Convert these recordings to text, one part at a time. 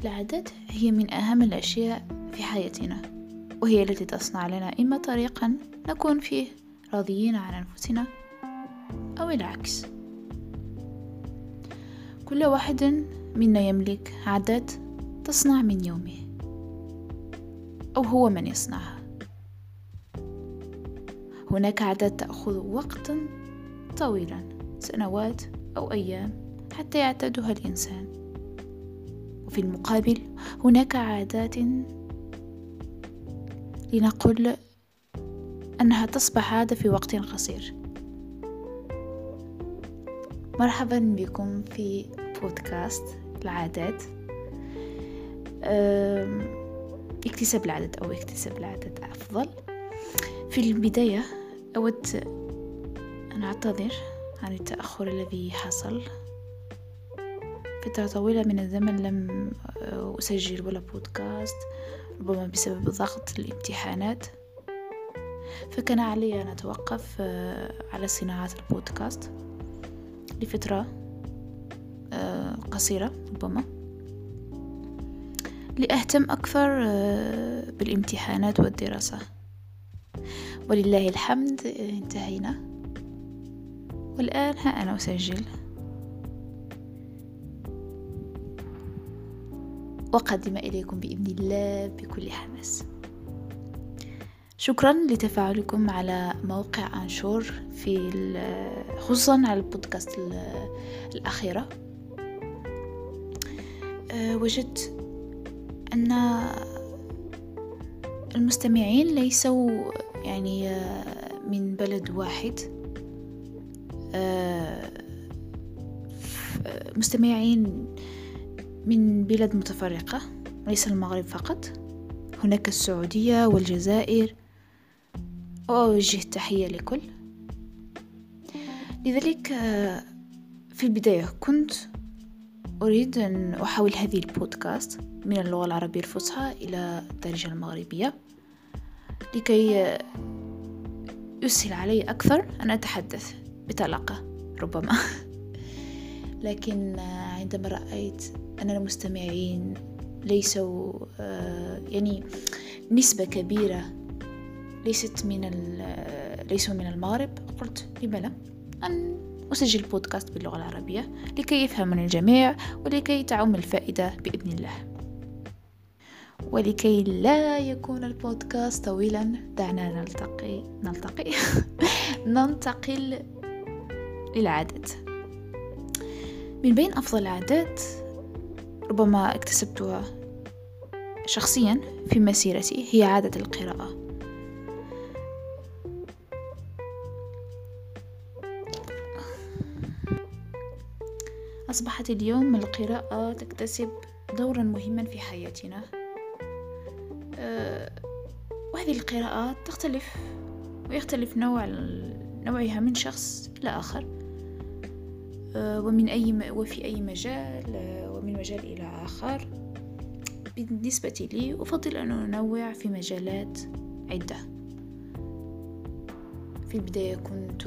العادات هي من أهم الأشياء في حياتنا وهي التي تصنع لنا إما طريقا نكون فيه راضيين عن أنفسنا أو العكس. كل واحد منا يملك عادات تصنع من يومه أو هو من يصنعها. هناك عادات تأخذ وقتا طويلا سنوات أو أيام حتى يعتادها الإنسان. وفي المقابل هناك عادات لنقل أنها تصبح عادة في وقت قصير. مرحبا بكم في بودكاست العادات. اكتساب العدد أو اكتساب العدد أفضل. في البداية أود أن أعتذر عن التأخر الذي حصل. فترة طويلة من الزمن لم أسجل ولا بودكاست ربما بسبب ضغط الامتحانات. فكان علي أن أتوقف على صناعة البودكاست لفترة قصيرة ربما. لأهتم أكثر بالامتحانات والدراسة. ولله الحمد انتهينا. والآن ها أنا أسجل. وأقدم إليكم بإذن الله بكل حماس. شكرا لتفاعلكم على موقع أنشور في خصوصا على البودكاست الأخيرة. وجدت أن المستمعين ليسوا يعني من بلد واحد. مستمعين من بلاد متفرقة ليس المغرب فقط. هناك السعودية والجزائر. وأوجه تحية لكل. لذلك في البداية كنت أريد أن أحول هذه البودكاست من اللغة العربية الفصحى إلى الدارجة المغربية لكي يسهل علي أكثر أن أتحدث بطلاقة ربما. لكن عندما رأيت أن المستمعين ليسوا يعني نسبة كبيرة ليست من ليسوا من المغرب قلت لم لا؟ أن أسجل بودكاست باللغة العربية لكي يفهمني الجميع ولكي تعم الفائدة بإذن الله. ولكي لا يكون البودكاست طويلا دعنا نلتقي نلتقي. ننتقل للعادات. من بين أفضل العادات ربما اكتسبتها شخصيا في مسيرتي هي عادة القراءة. أصبحت اليوم القراءة تكتسب دورا مهما في حياتنا. وهذه القراءات تختلف ويختلف نوع نوعها من شخص إلى آخر. ومن أي وفي أي مجال ومن مجال إلى آخر. بالنسبة لي أفضل أن أنوع في مجالات عدة. في البداية كنت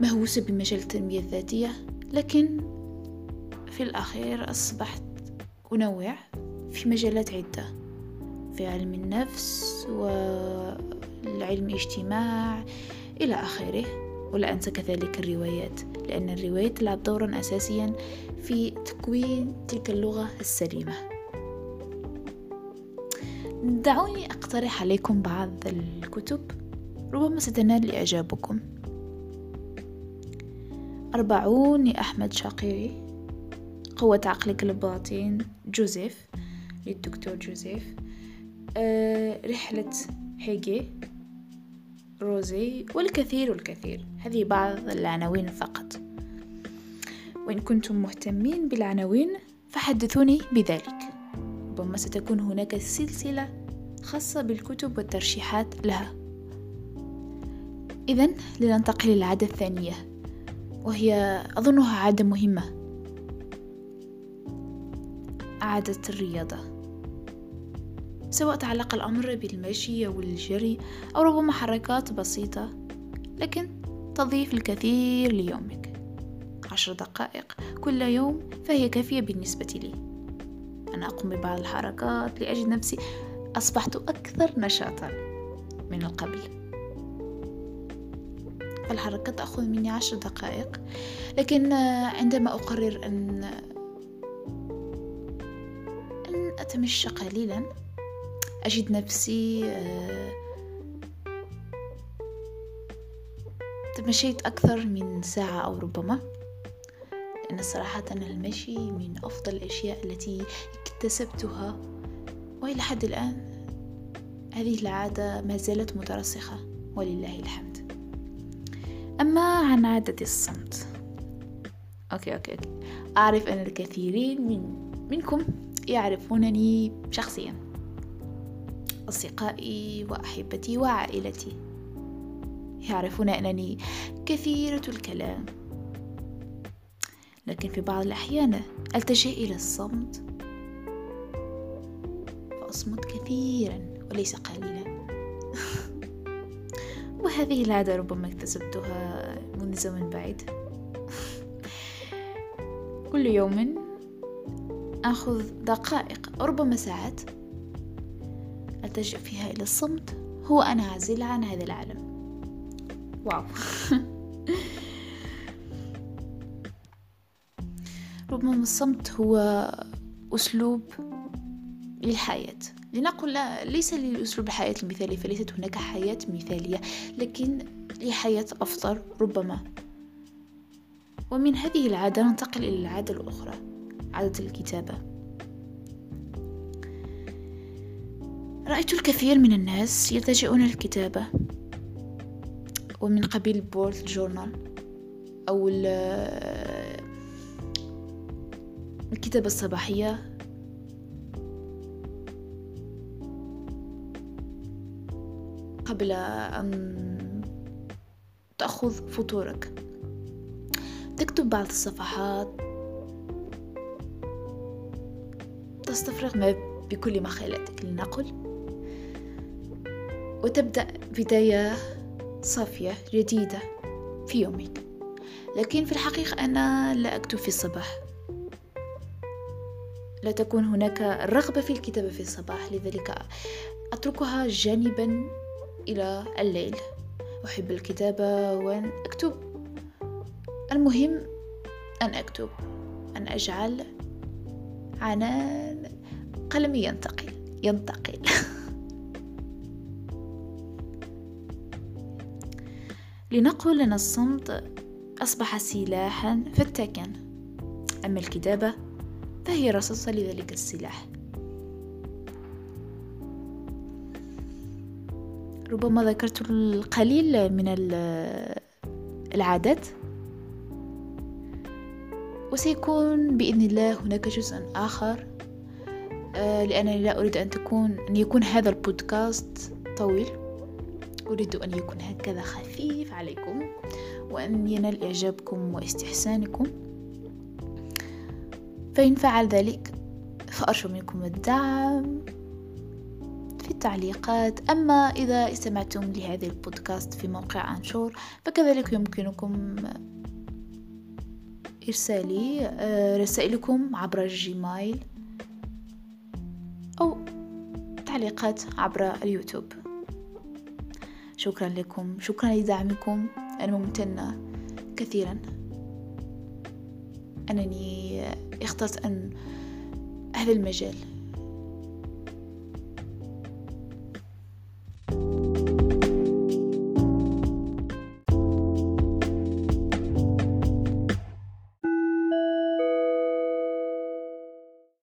مهووسة بمجال التنمية الذاتية لكن في الأخير أصبحت أنوع في مجالات عدة. في علم النفس والعلم الاجتماع إلى آخره. ولا أنسى كذلك الروايات لأن الروايات تلعب دورا أساسيا في تكوين تلك اللغة السليمة. دعوني أقترح عليكم بعض الكتب ربما ستنال إعجابكم. أربعون لأحمد شاقيري قوة عقلك الباطن جوزيف للدكتور جوزيف. أه رحلة هيجي. روزي والكثير والكثير. هذه بعض العناوين فقط. وإن كنتم مهتمين بالعناوين فحدثوني بذلك. ربما ستكون هناك سلسلة خاصة بالكتب والترشيحات لها. إذا لننتقل للعادة الثانية وهي أظنها عادة مهمة. عادة الرياضة. سواء تعلق الأمر بالمشي أو الجري أو ربما حركات بسيطة لكن تضيف الكثير ليومك. عشر دقائق كل يوم فهي كافية بالنسبة لي. أنا أقوم ببعض الحركات لأجد نفسي. أصبحت أكثر نشاطا من القبل. فالحركة تأخذ مني عشر دقائق لكن عندما أقرر أن أن أتمشى قليلا أجد نفسي آه، تمشيت أكثر من ساعة أو ربما. لأن صراحة المشي من أفضل الأشياء التي اكتسبتها. وإلى حد الآن هذه العادة ما زالت مترسخة ولله الحمد. أما عن عادة الصمت. okay okay okay. أعرف أن الكثيرين من منكم يعرفونني شخصيا. أصدقائي وأحبتي وعائلتي. يعرفون أنني كثيرة الكلام. لكن في بعض الأحيان ألتجئ إلى الصمت فأصمت كثيرا وليس قليلا. وهذه العادة ربما اكتسبتها منذ زمن بعيد. كل يوم أخذ دقائق ربما ساعات ألتجئ فيها إلى الصمت هو أنا عازلة عن هذا العالم. واو. ربما الصمت هو أسلوب للحياة. لنقل ليس لأسلوب الحياة المثالي فليست هناك حياة مثالية لكن لحياة أفضل ربما. ومن هذه العادة ننتقل إلى العادة الأخرى عادة الكتابة. رأيت الكثير من الناس يلتجئون للكتابة ومن قبيل بورد جورنال أو الكتابة الصباحية. قبل أن تأخذ فطورك. تكتب بعض الصفحات. تستفرغ ما بكل مخيلتك لنقل. وتبدأ بداية صافية جديدة في يومك لكن في الحقيقة أنا لا أكتب في الصباح. لا تكون هناك الرغبة في الكتابة في الصباح لذلك أتركها جانبا إلى الليل. أحب الكتابة وأن أكتب. المهم أن أكتب أن أجعل عنان قلمي ينتقل ينتقل. لنقل أن الصمت أصبح سلاحا فتاكا. أما الكتابة فهي رصاصة لذلك السلاح. ربما ذكرت القليل من العادات. وسيكون بإذن الله هناك جزء آخر. آه، لأنني لا أريد أن تكون أن يكون هذا البودكاست طويل. أريد أن يكون هكذا خفيف عليكم وأن ينال إعجابكم واستحسانكم. فإن فعل ذلك فأرجو منكم الدعم في التعليقات. أما إذا استمعتم لهذه البودكاست في موقع أنشور فكذلك يمكنكم إرسالي آه، رسائلكم عبر الجيميل أو تعليقات عبر اليوتيوب. شكرا لكم. شكرا لدعمكم. أنا ممتنة كثيرا. أنني اخترت أن هذا المجال.